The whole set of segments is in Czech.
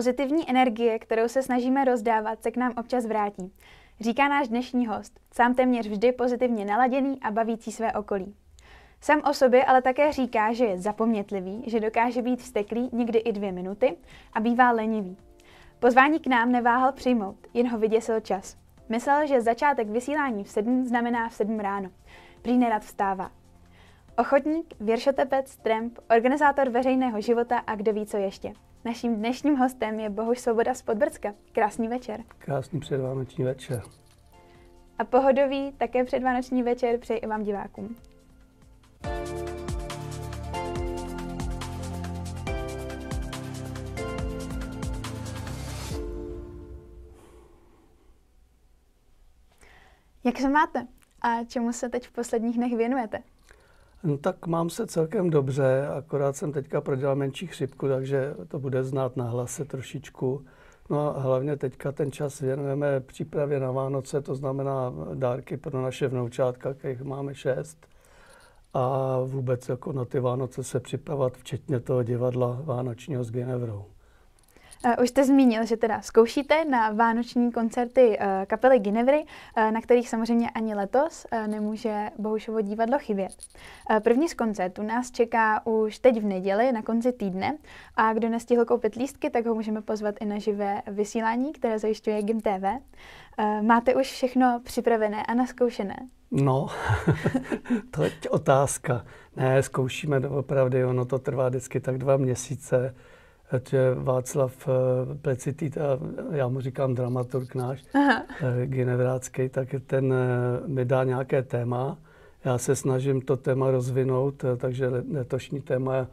Pozitivní energie, kterou se snažíme rozdávat, se k nám občas vrátí. Říká náš dnešní host, sám téměř vždy pozitivně naladěný a bavící své okolí. Sám o sobě ale také říká, že je zapomnětlivý, že dokáže být vsteklý někdy i dvě minuty a bývá lenivý. Pozvání k nám neváhal přijmout, jen ho vyděsil čas. Myslel, že začátek vysílání v sedm znamená v sedm ráno. Prý nerad vstává. Ochotník, věršotepec, tramp, organizátor veřejného života a kdo ví co ještě. Naším dnešním hostem je Bohuš Svoboda z Podbrzka. Krásný večer. Krásný předvánoční večer. A pohodový také předvánoční večer přeji i vám divákům. Jak se máte a čemu se teď v posledních dnech věnujete? No tak mám se celkem dobře, akorát jsem teďka prodělal menší chřipku, takže to bude znát na hlase trošičku. No a hlavně teďka ten čas věnujeme přípravě na Vánoce, to znamená dárky pro naše vnoučátka, kterých máme šest. A vůbec jako na ty Vánoce se připravovat, včetně toho divadla Vánočního s Ginevrou. Uh, už jste zmínil, že teda zkoušíte na vánoční koncerty uh, kapely Ginevry, uh, na kterých samozřejmě ani letos nemůže Bohušovo divadlo chybět. První z koncertů nás čeká už teď v neděli na konci týdne a kdo nestihl koupit lístky, tak ho můžeme pozvat i na živé vysílání, které zajišťuje GIM TV. Máte už všechno připravené a naskoušené? No, to je otázka. Ne, zkoušíme opravdu, ono to trvá vždycky tak dva měsíce že Václav eh, Plecitý, já mu říkám dramaturg náš, Aha. Eh, Ginevrácký, tak ten eh, mi dá nějaké téma. Já se snažím to téma rozvinout, takže letošní téma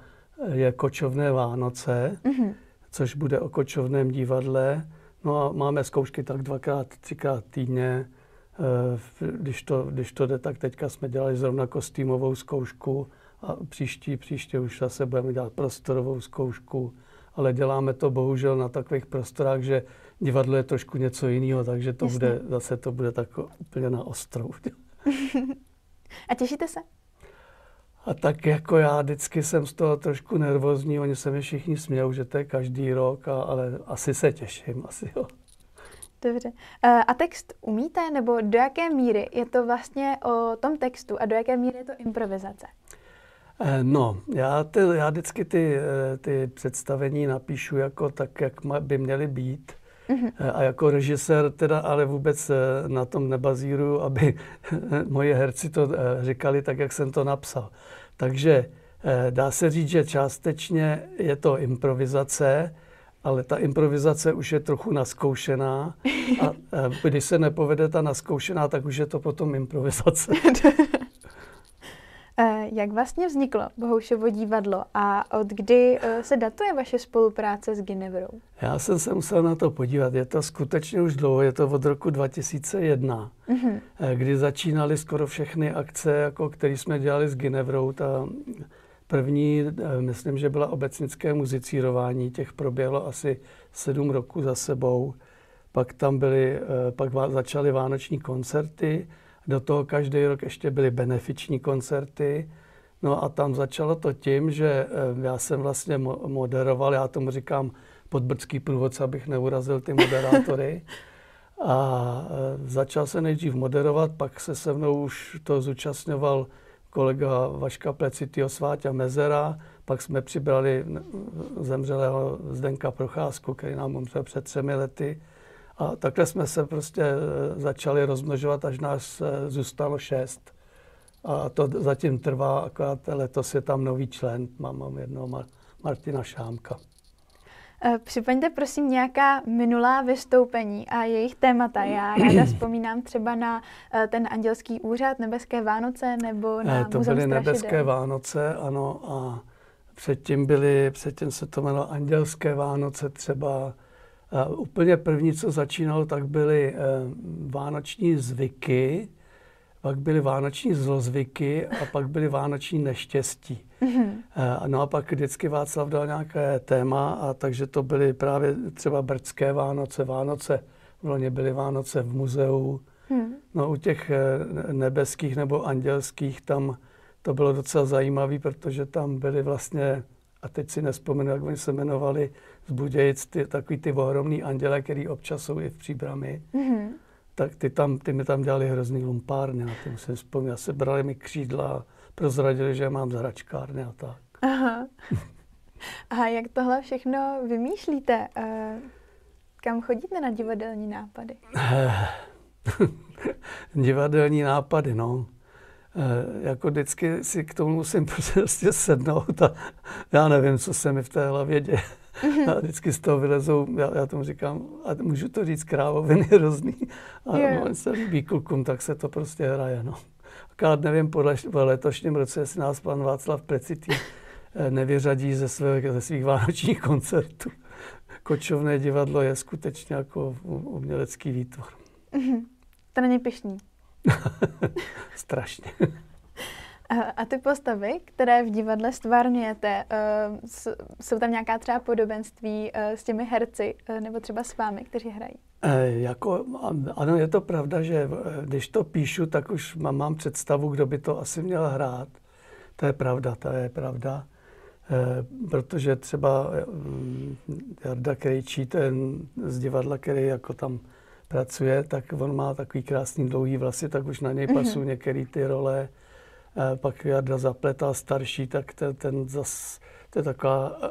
je Kočovné Vánoce, mm-hmm. což bude o Kočovném divadle. No a máme zkoušky tak dvakrát, třikrát týdně. Když to, když to jde, tak teďka jsme dělali zrovna kostýmovou zkoušku a příští, příště už zase budeme dělat prostorovou zkoušku ale děláme to bohužel na takových prostorách, že divadlo je trošku něco jiného, takže to Jasně. bude, zase to bude tak úplně na ostrou. A těšíte se? A tak jako já vždycky jsem z toho trošku nervózní, oni se mi všichni smějou, že to je každý rok, a, ale asi se těším, asi jo. Dobře. Eh, a text umíte, nebo do jaké míry je to vlastně o tom textu a do jaké míry je to improvizace? Eh, no, já, ty, já vždycky ty, eh, ty představení napíšu jako tak, jak by měly být. Mm-hmm. A jako režisér teda ale vůbec na tom nebazíru, aby moje herci to říkali tak, jak jsem to napsal. Takže dá se říct, že částečně je to improvizace, ale ta improvizace už je trochu naskoušená a když se nepovede ta naskoušená, tak už je to potom improvizace. Eh, jak vlastně vzniklo Bohoušovo divadlo a od kdy eh, se datuje vaše spolupráce s Ginevrou? Já jsem se musel na to podívat. Je to skutečně už dlouho, je to od roku 2001, mm-hmm. kdy začínaly skoro všechny akce, jako které jsme dělali s Ginevrou. Ta první, myslím, že byla obecnické muzicírování, těch proběhlo asi sedm roků za sebou. Pak tam byly, pak začaly vánoční koncerty, do toho každý rok ještě byly benefiční koncerty. No a tam začalo to tím, že eh, já jsem vlastně moderoval, já tomu říkám podbrdský průvodce, abych neurazil ty moderátory. A eh, začal se nejdřív moderovat, pak se se mnou už to zúčastňoval kolega Vaška Plecitýho Sváťa Mezera, pak jsme přibrali zemřelého Zdenka Procházku, který nám umřel před třemi lety. A takhle jsme se prostě eh, začali rozmnožovat, až nás eh, zůstalo šest. A to zatím trvá, akorát letos je tam nový člen, mám, mám jednoho Martina Šámka. Eh, připomeňte prosím nějaká minulá vystoupení a jejich témata. Já ráda vzpomínám třeba na ten andělský úřad, Nebeské Vánoce nebo na To byly Strašidel. Nebeské Vánoce, ano. A předtím byly, předtím se to jmenovalo Andělské Vánoce třeba a úplně první, co začínalo, tak byly eh, vánoční zvyky, pak byly vánoční zlozvyky a pak byly vánoční neštěstí. Mm-hmm. No a pak vždycky Václav dal nějaké téma, a takže to byly právě třeba brdské Vánoce, Vánoce, v loni byly Vánoce v muzeu. Mm. No u těch eh, nebeských nebo andělských tam to bylo docela zajímavé, protože tam byly vlastně a teď si nespomenu, jak oni se jmenovali, z Budějic, ty, takový ty ohromný anděle, který občas jsou i v příbrami. Mm-hmm. Tak ty, tam, ty mi tam dělali hrozný lumpárny, a ty musím vzpomínat. Se brali mi křídla prozradili, že mám zhračkárny a tak. Aha. A jak tohle všechno vymýšlíte? Kam chodíte na divadelní nápady? divadelní nápady, no. E, jako vždycky si k tomu musím prostě sednout a já nevím, co se mi v té hlavě děje. Mm-hmm. A vždycky z toho vylezou, já, já tomu říkám, a můžu to říct, krávoviny hrozný. A yeah. no, se líbí klukům, tak se to prostě hraje, no. Akorát nevím, podle, po letošním roce, jestli nás pan Václav Precitý e, nevyřadí ze, své, ze svých vánočních koncertů. Kočovné divadlo je skutečně jako umělecký výtvor. Mm-hmm. To není pišný. Strašně. A ty postavy, které v divadle stvárňujete, uh, jsou tam nějaká třeba podobenství uh, s těmi herci uh, nebo třeba s vámi, kteří hrají? E, jako, ano, je to pravda, že když to píšu, tak už mám, mám představu, kdo by to asi měl hrát. To je pravda, to je pravda. E, protože třeba Jarda Krejčí, ten z divadla, který jako tam pracuje, tak on má takový krásný dlouhý vlasy, tak už na něj pasují mm-hmm. některé ty role. Pak Jarda Zapleta, starší, tak ten, ten zas, to je taková e,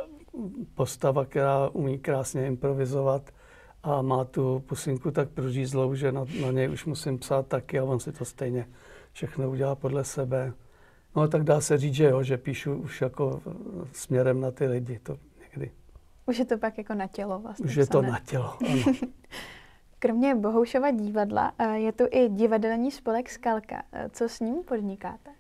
postava, která umí krásně improvizovat a má tu pusinku tak prořízlou, že na, na něj už musím psát taky a on si to stejně všechno udělá podle sebe. No tak dá se říct, že jo, že píšu už jako směrem na ty lidi, to někdy. Už je to pak jako na tělo vlastně. Už je to na tělo, ano. Kromě Bohoušova divadla eh, je tu i divadelní spolek Skalka. Eh, co s ním podnikáte?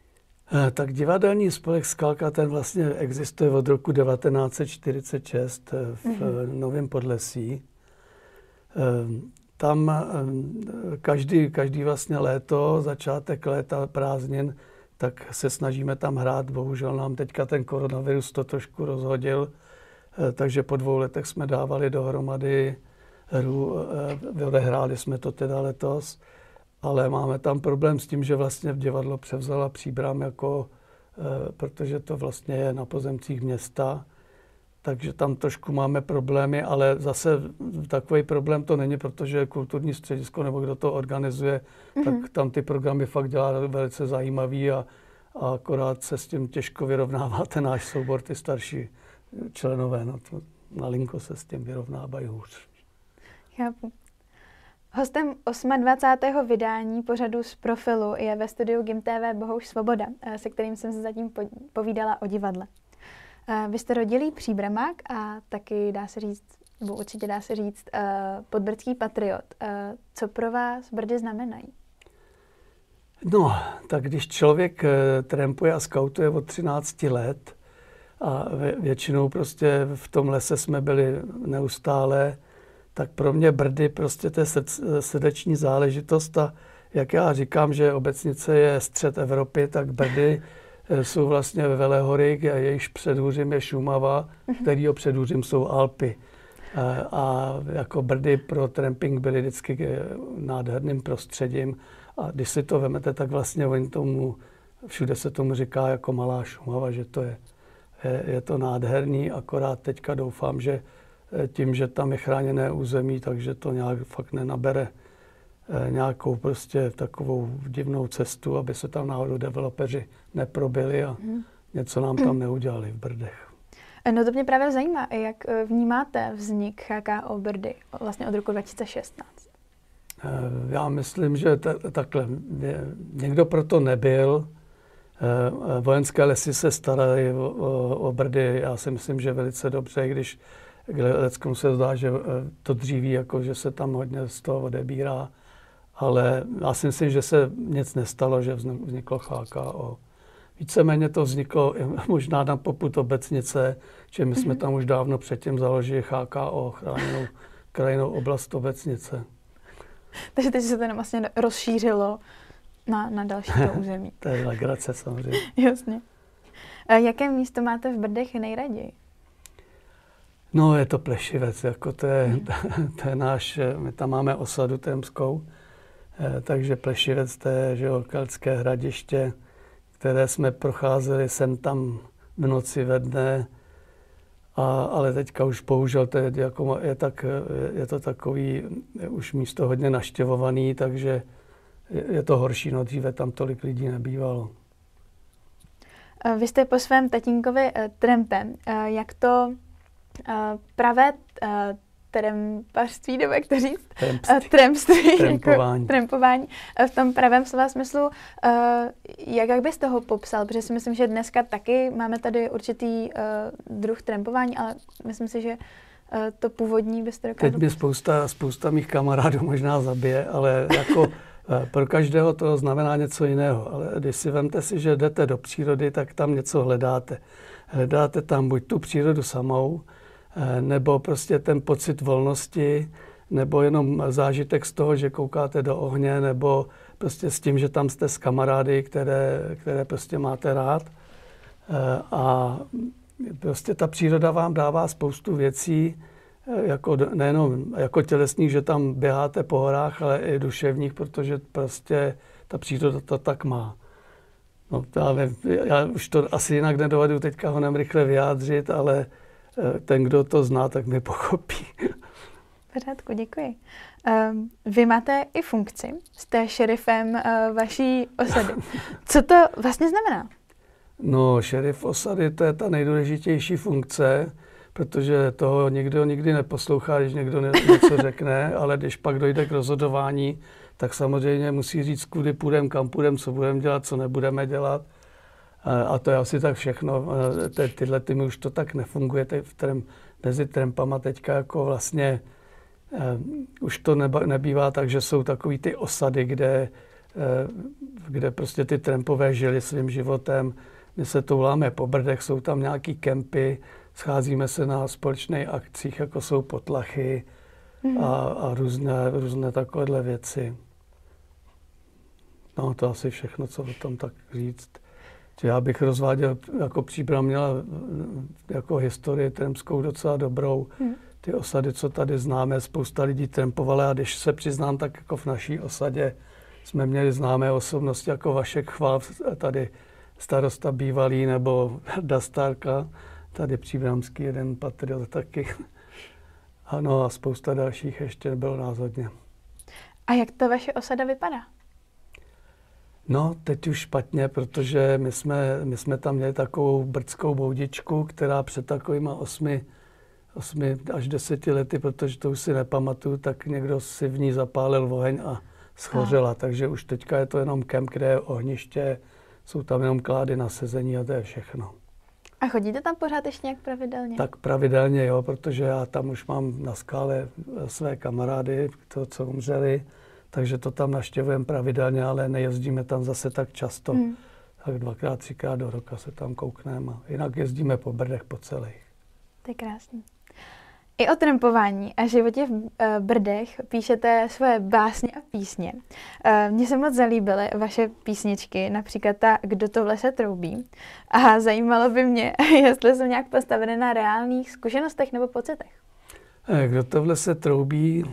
Eh, tak divadelní spolek Skalka, ten vlastně existuje od roku 1946 v mm-hmm. Novém Podlesí. Tam každý, každý vlastně léto, začátek léta prázdnin, tak se snažíme tam hrát. Bohužel nám teďka ten koronavirus to trošku rozhodil, takže po dvou letech jsme dávali dohromady hru, eh, odehráli jsme to teda letos, ale máme tam problém s tím, že vlastně v divadlo převzala příbram jako, eh, protože to vlastně je na pozemcích města, takže tam trošku máme problémy, ale zase takový problém to není, protože kulturní středisko nebo kdo to organizuje, mm-hmm. tak mhm. tam ty programy fakt dělá velice zajímavý a, a akorát se s tím těžko vyrovnává ten náš soubor, ty starší členové. No to, na linko se s tím vyrovnávají hůř. Chápu. Hostem 28. vydání pořadu z profilu je ve studiu GimTV Bohouš Svoboda, eh, se kterým jsem se zatím povídala o divadle. Eh, vy jste rodilý příbramák a taky dá se říct, nebo určitě dá se říct, eh, podbrdský patriot. Co pro vás Brdy znamenají? No, tak když člověk trampuje a skautuje od 13 let a většinou prostě v tom lese jsme byli neustále, tak pro mě Brdy prostě to je srdeční záležitost a jak já říkám, že obecnice je střed Evropy, tak Brdy eh, jsou vlastně Velehory, jejíž předhůřím je Šumava, mhm. kterýho předhůřím jsou Alpy. Eh, a jako Brdy pro tramping byly vždycky eh, nádherným prostředím. A když si to vemete, tak vlastně oni tomu, všude se tomu říká jako malá Šumava, že to je, je, je to nádherný, akorát teďka doufám, že tím, že tam je chráněné území, takže to nějak fakt nenabere eh, nějakou prostě takovou divnou cestu, aby se tam náhodou developeři neprobili a hmm. něco nám tam neudělali v Brdech. Eh, no to mě právě zajímá, jak vnímáte vznik HKO Brdy vlastně od roku 2016? Já myslím, že t- takhle, někdo proto nebyl. Vojenské lesy se starají o, o, o Brdy, já si myslím, že velice dobře, když Leckom se zdá, že eh, to dříví, jako že se tam hodně z toho odebírá, ale já si myslím, že se nic nestalo, že vzniklo HKO. Víceméně to vzniklo možná na poput obecnice, že my jsme mhm. tam už dávno předtím založili HKO, chráněnou krajinou oblast obecnice. Takže teď se to vlastně rozšířilo na, na další to území. to je legrace samozřejmě. Jasně. A jaké místo máte v Brdech nejraději? No, je to plešivec, jako to je, hmm. to je náš, my tam máme osadu temskou, eh, takže plešivec to je, že jo, keltské hradiště, které jsme procházeli sem tam v noci ve dne. A, ale teďka už bohužel to je, jako, je, tak, je to takový je už místo hodně naštěvovaný, takže je, je to horší. No dříve tam tolik lidí nebývalo. Vy jste po svém tatínkovi trampem. Uh, jak to pravé uh, trempařství, nebo jak to říct? Trampství. Trampství. Trampování. Jako trampování. V tom pravém slova smyslu, jak, jak byste ho popsal? Protože si myslím, že dneska taky máme tady určitý uh, druh trampování, ale myslím si, že to původní byste dokázal... Teď mě spousta, spousta mých kamarádů možná zabije, ale jako pro každého to znamená něco jiného. Ale když si vemte si, že jdete do přírody, tak tam něco hledáte. Hledáte tam buď tu přírodu samou, Eh, nebo prostě ten pocit volnosti, nebo jenom zážitek z toho, že koukáte do ohně, nebo prostě s tím, že tam jste s kamarády, které, které prostě máte rád. Eh, a prostě ta příroda vám dává spoustu věcí, eh, jako nejenom jako tělesných, že tam běháte po horách, ale i duševních, protože prostě ta příroda to tak má. No, já, já už to asi jinak nedovedu teďka ho rychle vyjádřit, ale Eh, ten, kdo to zná, tak mi pochopí. V pořádku, děkuji. Um, vy máte i funkci, jste šerifem uh, vaší osady. Co to vlastně znamená? No, šerif osady, to je ta nejdůležitější funkce, protože toho nikdo nikdy neposlouchá, když někdo něco řekne, ale když pak dojde k rozhodování, tak samozřejmě musí říct, kudy půjdeme, kam půjdeme, co budeme dělat, co nebudeme dělat. A to je asi tak všechno. Ty, tyhle ty už to tak nefunguje. v trem, mezi trampama teďka jako vlastně uh, už to neba, nebývá tak, že jsou takový ty osady, kde, uh, kde prostě ty trampové žili svým životem. My se touláme po brdech, jsou tam nějaký kempy, scházíme se na společných akcích, jako jsou potlachy mm. a, a různé, různé takovéhle věci. No to asi všechno, co o tom tak říct. Že já bych rozváděl jako příbram měla jako historii tremskou docela dobrou. Hmm. Ty osady, co tady známe, spousta lidí trempovala a když se přiznám, tak jako v naší osadě jsme měli známé osobnosti jako Vašek Chval, tady starosta bývalý, nebo Dastárka, tady příbramský jeden patriot taky. Ano a spousta dalších ještě bylo nás hodně. A jak ta vaše osada vypadá? No, teď už špatně, protože my jsme, my jsme tam měli takovou brdskou boudičku, která před takovýma osmi, osmi až deseti lety, protože to už si nepamatuju, tak někdo si v ní zapálil oheň a schořela. A. Takže už teďka je to jenom kemp, kde je ohniště, jsou tam jenom klády na sezení a to je všechno. A chodíte tam pořád ještě nějak pravidelně? Tak pravidelně jo, protože já tam už mám na skále své kamarády, to, co umřeli takže to tam naštěvujeme pravidelně, ale nejezdíme tam zase tak často. Hmm. Tak dvakrát, třikrát do roka se tam koukneme. Jinak jezdíme po Brdech po celých. To je krásný. I o trampování a životě v uh, Brdech píšete svoje básně a písně. Uh, Mně se moc zalíbily vaše písničky, například ta Kdo to v lese troubí. A zajímalo by mě, jestli jsou nějak postavené na reálných zkušenostech nebo pocitech. Eh, Kdo to v lese troubí,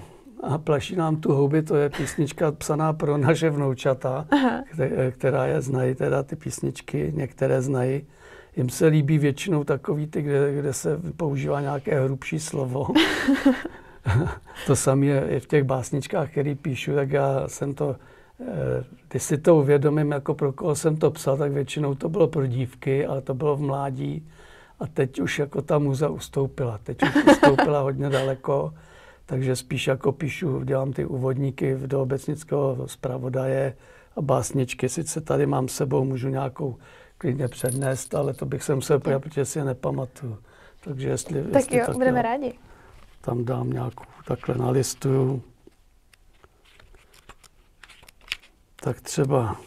a plaší nám tu houby, to je písnička psaná pro naše vnoučata, Aha. která je znají, teda ty písničky, některé znají. Jim se líbí většinou takový ty, kde, kde se používá nějaké hrubší slovo. to samé je i v těch básničkách, které píšu, tak já jsem to, eh, když si to uvědomím, jako pro koho jsem to psal, tak většinou to bylo pro dívky, ale to bylo v mládí. A teď už jako ta muza ustoupila. Teď už ustoupila hodně daleko takže spíš jako píšu, dělám ty úvodníky do obecnického zpravodaje a básničky. Sice tady mám s sebou, můžu nějakou klidně přednést, ale to bych se musel pojat, protože si je nepamatuju. Takže jestli, tak jestli jo, tak budeme já rádi. Tam dám nějakou, takhle nalistuju. Tak třeba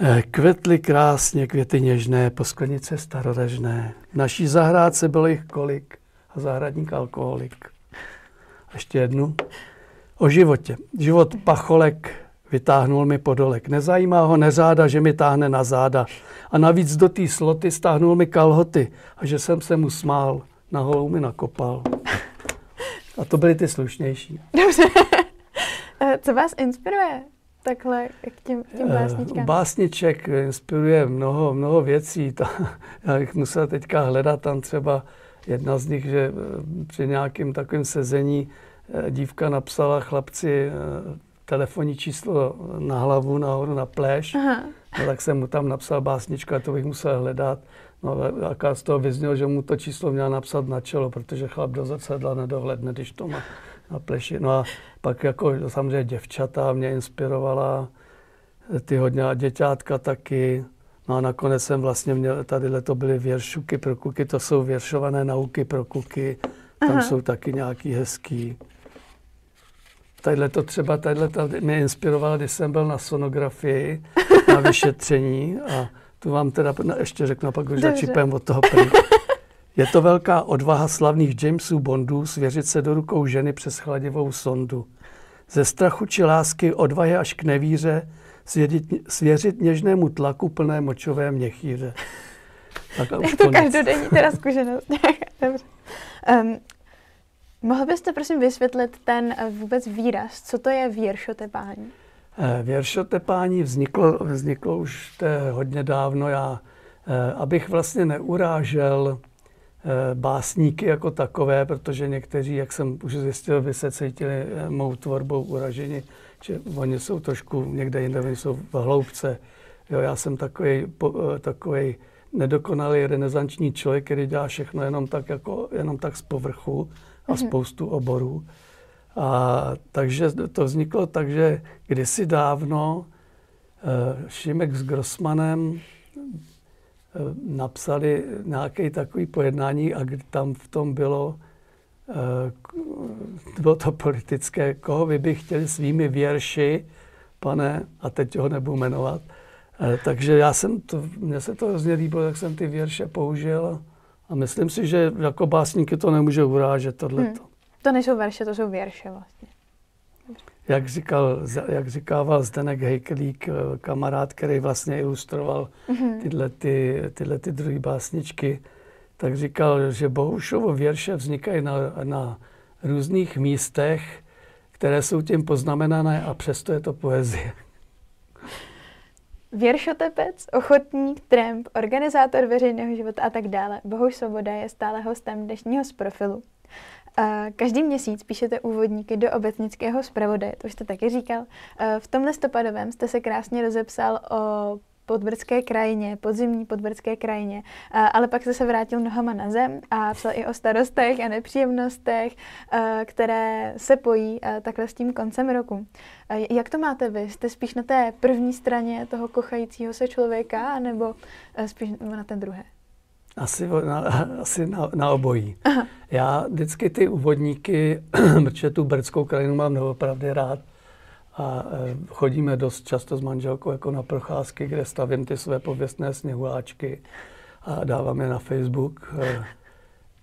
eh, Kvetly krásně, květy něžné, po sklenice starorežné. V naší zahrádce bylo jich kolik a zahradník alkoholik. A ještě jednu. O životě. Život pacholek vytáhnul mi podolek. Nezajímá ho nezáda, že mi táhne na záda. A navíc do té sloty stáhnul mi kalhoty a že jsem se mu smál. Na holou mi nakopal. A to byly ty slušnější. Dobře. Co vás inspiruje takhle k těm, těm básničkám? Básniček inspiruje mnoho, mnoho věcí. Já bych musel teďka hledat tam třeba jedna z nich, že při nějakém takovém sezení dívka napsala chlapci telefonní číslo na hlavu, nahoru na pléš. Aha. No, tak jsem mu tam napsal básničku a to bych musel hledat. No a z toho vyznělo, že mu to číslo měl napsat na čelo, protože chlap do zrcadla nedohledne, když to má na pleši. No a pak jako samozřejmě děvčata mě inspirovala, ty hodně a děťátka taky. No a nakonec jsem vlastně měl, tady to byly věršuky pro kuky, to jsou věršované nauky pro kuky, tam Aha. jsou taky nějaký hezký. Tadyhle to třeba, tadyhle to mě inspirovala, když jsem byl na sonografii, na vyšetření a tu vám teda ještě řeknu, pak už začípem od toho prý. Je to velká odvaha slavných Jamesů Bondů svěřit se do rukou ženy přes chladivou sondu. Ze strachu či lásky, odvahy až k nevíře, svěřit, svěřit něžnému tlaku plné močové měchýře. Tak je to každodenní teda zkušenost. Dobře. Um, mohl byste prosím vysvětlit ten uh, vůbec výraz, co to je věršotepání? Eh, věršotepání vzniklo, vzniklo už to hodně dávno. Já, eh, abych vlastně neurážel eh, básníky jako takové, protože někteří, jak jsem už zjistil, by se cítili mou tvorbou uraženi, že oni jsou trošku někde jinde, oni jsou v hloubce. Jo, já jsem takový, takový nedokonalý renesanční člověk, který dělá všechno jenom tak, jako, jenom tak z povrchu a mm-hmm. spoustu oborů. A takže to vzniklo tak, že kdysi dávno uh, Šimek s Grossmanem uh, napsali nějaké takové pojednání a tam v tom bylo, bylo to politické, koho vy by chtěli svými věrši, pane, a teď ho nebudu jmenovat. Uh, takže já jsem to, mně se to hrozně líbilo, jak jsem ty věrše použil a myslím si, že jako básníky to nemůže urážet tohleto. Hmm. To nejsou verše, to jsou věrše vlastně. Jak, říkal, jak říkával Zdenek Hejkelík, eh, kamarád, který vlastně ilustroval mm-hmm. tyhle, ty, tyhle ty druhé básničky, tak říkal, že Bohušovo věrše vznikají na, na různých místech, které jsou tím poznamenané a přesto je to poezie. Věršotepec, ochotník, tramp, organizátor veřejného života a tak dále. Bohuš Svoboda je stále hostem dnešního z profilu. Každý měsíc píšete úvodníky do obecnického zpravodaje, to jste taky říkal. V tom listopadovém jste se krásně rozepsal o podbrdské krajině, podzimní podbrdské krajině, ale pak jste se vrátil nohama na zem a psal i o starostech a nepříjemnostech, které se pojí takhle s tím koncem roku. Jak to máte vy? Jste spíš na té první straně toho kochajícího se člověka, nebo spíš na té druhé? Asi na, asi na, na obojí. Aha. Já vždycky ty úvodníky, protože tu brdskou krajinu mám opravdu rád, a e, chodíme dost často s manželkou jako na procházky, kde stavím ty své pověstné sněhuláčky a dávám je na Facebook. E,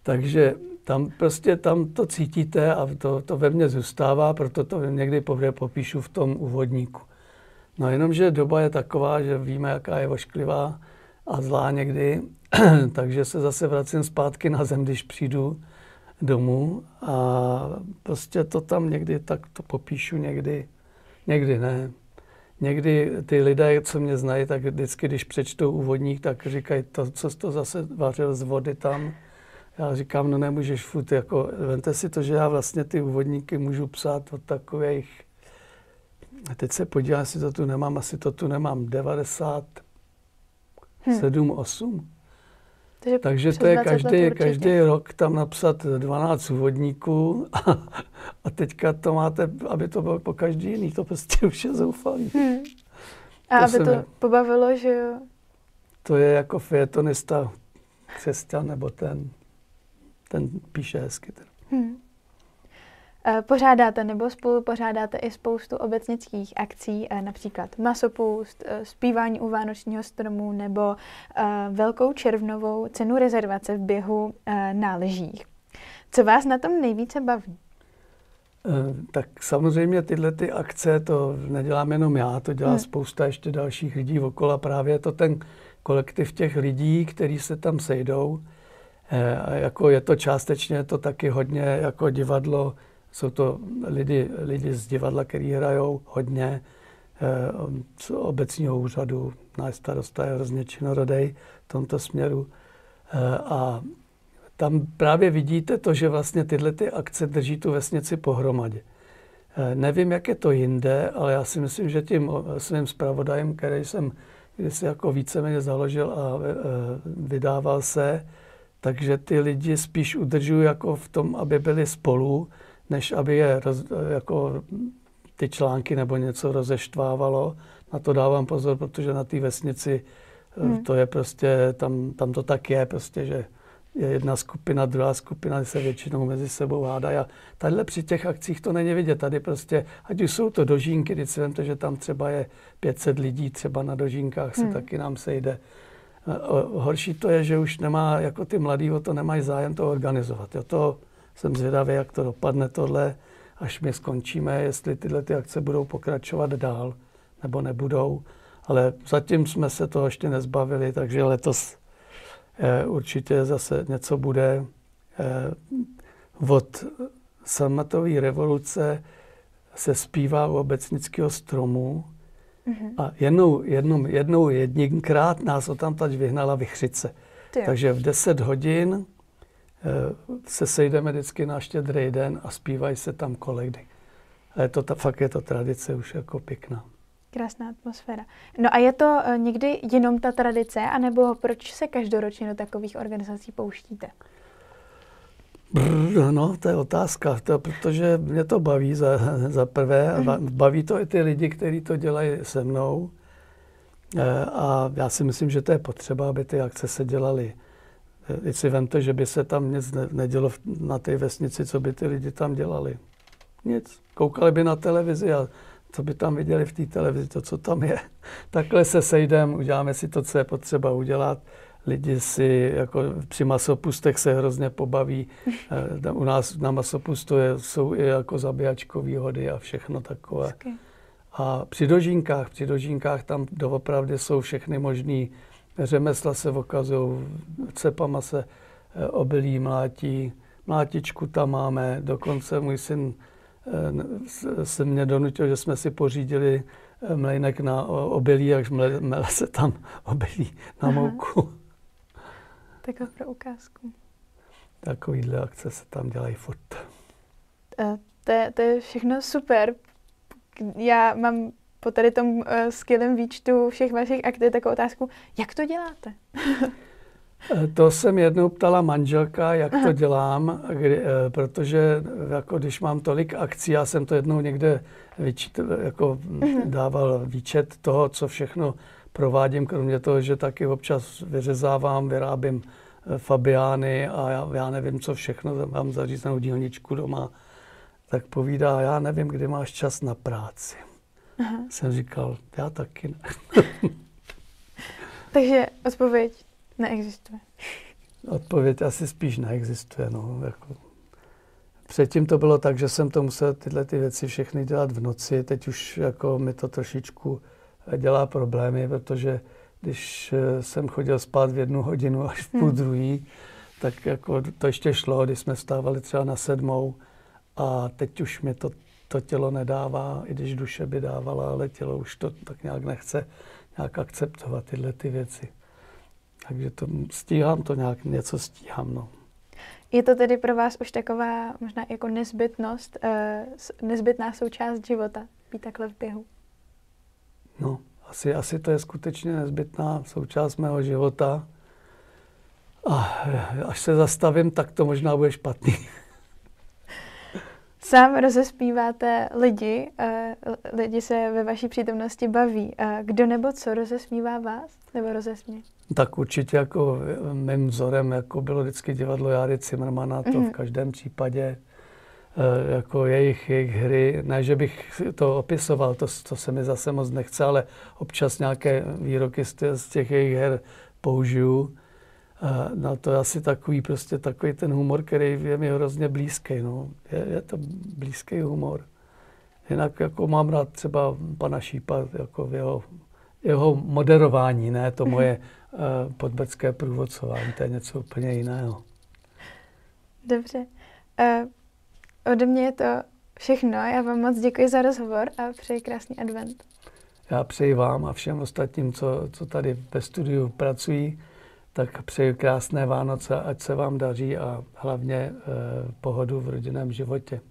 takže tam prostě tam to cítíte a to, to ve mně zůstává, proto to někdy popíšu v tom úvodníku. No jenomže doba je taková, že víme, jaká je ošklivá a zlá někdy takže se zase vracím zpátky na zem, když přijdu domů a prostě to tam někdy tak to popíšu, někdy, někdy ne. Někdy ty lidé, co mě znají, tak vždycky, když přečtou úvodník, tak říkají, to, co jsi to zase vařil z vody tam. Já říkám, no nemůžeš furt, jako, vente si to, že já vlastně ty úvodníky můžu psát od takových, a teď se podívám, jestli to tu nemám, asi to tu nemám, 97, hmm. 8. Takže, Takže to je každý, každý rok tam napsat 12 úvodníků a, a teďka to máte, aby to bylo po každý jiný, to prostě už je zoufalý. Hmm. A to aby to je, pobavilo, že jo? To je jako fejetonista křesťan, nebo ten, ten píše hezky. Hmm. Eh, pořádáte nebo spolu pořádáte i spoustu obecnických akcí, eh, například masopust, eh, zpívání u Vánočního stromu nebo velkou červnovou cenu rezervace v běhu na lyžích. Co vás na tom nejvíce baví? Tak samozřejmě tyhle ty akce to nedělám jenom já, to dělá hmm. spousta ještě dalších lidí okolo. Právě je to ten kolektiv těch lidí, kteří se tam sejdou. Jako je to částečně to taky hodně jako divadlo jsou to lidi, lidi z divadla, kteří hrajou hodně. z obecního úřadu. Náš starosta je hrozně činorodej v tomto směru. A tam právě vidíte to, že vlastně tyhle ty akce drží tu vesnici pohromadě. Nevím, jak je to jinde, ale já si myslím, že tím svým zpravodajem, který jsem kdysi jako víceméně založil a vydával se, takže ty lidi spíš udržují jako v tom, aby byli spolu, než aby je roz, jako ty články nebo něco rozeštvávalo. Na to dávám pozor, protože na té vesnici hmm. to je prostě, tam, tam to tak je prostě, že je jedna skupina, druhá skupina se většinou mezi sebou hádají. A tadyhle při těch akcích to není vidět. Tady prostě, ať už jsou to dožínky, když si vemte, že tam třeba je 500 lidí, třeba na dožínkách se hmm. taky nám sejde. Horší to je, že už nemá, jako ty mladí o to nemají zájem to organizovat. Jo, to jsem zvědavý, jak to dopadne tohle, až my skončíme, jestli tyhle ty akce budou pokračovat dál, nebo nebudou. Ale zatím jsme se toho ještě nezbavili, takže letos eh, určitě zase něco bude. Eh, od sametové revoluce se zpívá u obecnického stromu, Mm-hmm. A jednou, jednou, jednou jedinkrát nás o tam teď vyhnala vychřice. Takže v 10 hodin se sejdeme vždycky na štědrý den a zpívají se tam koledy. A je to, ta, fakt je to tradice už jako pěkná. Krásná atmosféra. No a je to e, někdy jenom ta tradice, anebo proč se každoročně do takových organizací pouštíte? Brr, no, to je otázka, to, protože mě to baví za, za prvé. Mm. Baví to i ty lidi, kteří to dělají se mnou. E, a já si myslím, že to je potřeba, aby ty akce se dělaly. Když si vemte, že by se tam nic nedělo na té vesnici, co by ty lidi tam dělali. Nic. Koukali by na televizi a co by tam viděli v té televizi, to, co tam je. Takhle se sejdeme, uděláme si to, co je potřeba udělat lidi si jako při masopustech se hrozně pobaví. Eh, u nás na masopustu je, jsou i jako zabíjačkové hody a všechno takové. A při dožínkách, při dožínkách tam doopravdy jsou všechny možné řemesla se okazují, cepama se eh, obilí mlátí, mlátičku tam máme, dokonce můj syn eh, se mě donutil, že jsme si pořídili mlejnek na obilí, jak mele se tam obilí na mouku. Aha. Takhle pro ukázku. Takovýhle akce se tam dělají furt. To, je, to je všechno super. Já mám po tady tom uh, skvělém výčtu všech vašich aktivit takovou otázku, jak to děláte? Eh, to jsem jednou ptala manželka, jak Aha. to dělám, kdy, protože jako když mám tolik akcí, já jsem to jednou někde vyčít, jako uh-huh. dával výčet toho, co všechno provádím, kromě toho, že taky občas vyřezávám, vyrábím Fabiány a já, já nevím, co všechno, mám zařízenou dílničku doma, tak povídá, já nevím, kdy máš čas na práci. Aha. Jsem říkal, já taky ne. Takže odpověď neexistuje. Odpověď asi spíš neexistuje. No, jako. Předtím to bylo tak, že jsem to musel tyhle ty věci všechny dělat v noci. Teď už jako mi to trošičku dělá problémy, protože když eh, jsem chodil spát v jednu hodinu až v půl hmm. druhý, tak jako to ještě šlo, když jsme stávali třeba na sedmou a teď už mi to, to tělo nedává, i když duše by dávala, ale tělo už to tak nějak nechce nějak akceptovat tyhle ty věci. Takže to stíhám to nějak, něco stíhám, no. Je to tedy pro vás už taková možná jako nezbytnost, eh, nezbytná součást života, být takhle v běhu? No, asi, asi to je skutečně nezbytná součást mého života. A až se zastavím, tak to možná bude špatný. Sám rozespíváte lidi, eh, lidi se ve vaší přítomnosti baví. Eh, kdo nebo co rozesmívá vás nebo rozesmě? Tak určitě jako mým vzorem jako bylo vždycky divadlo Járy Cimrmana, to mm-hmm. v mhm. každém případě. Eh, jako jejich, jejich hry. Ne, že bych to opisoval, to, to se mi zase moc nechce, ale občas nějaké výroky z těch, z těch jejich her použiju. No to je asi takový, prostě takový ten humor, který je mi hrozně blízký. No. Je, je to blízký humor. Jinak jako mám rád třeba pana Šípa jako v jeho, jeho moderování, ne to moje uh, podbecké průvodcování, to je něco úplně jiného. Dobře. Uh, Ode mě je to všechno. Já vám moc děkuji za rozhovor a přeji krásný advent. já přeji vám a všem ostatním, co, co tady ve studiu pracují, tak přeji krásné Vánoce, ať se vám daří a hlavně eh, pohodu v rodinném životě.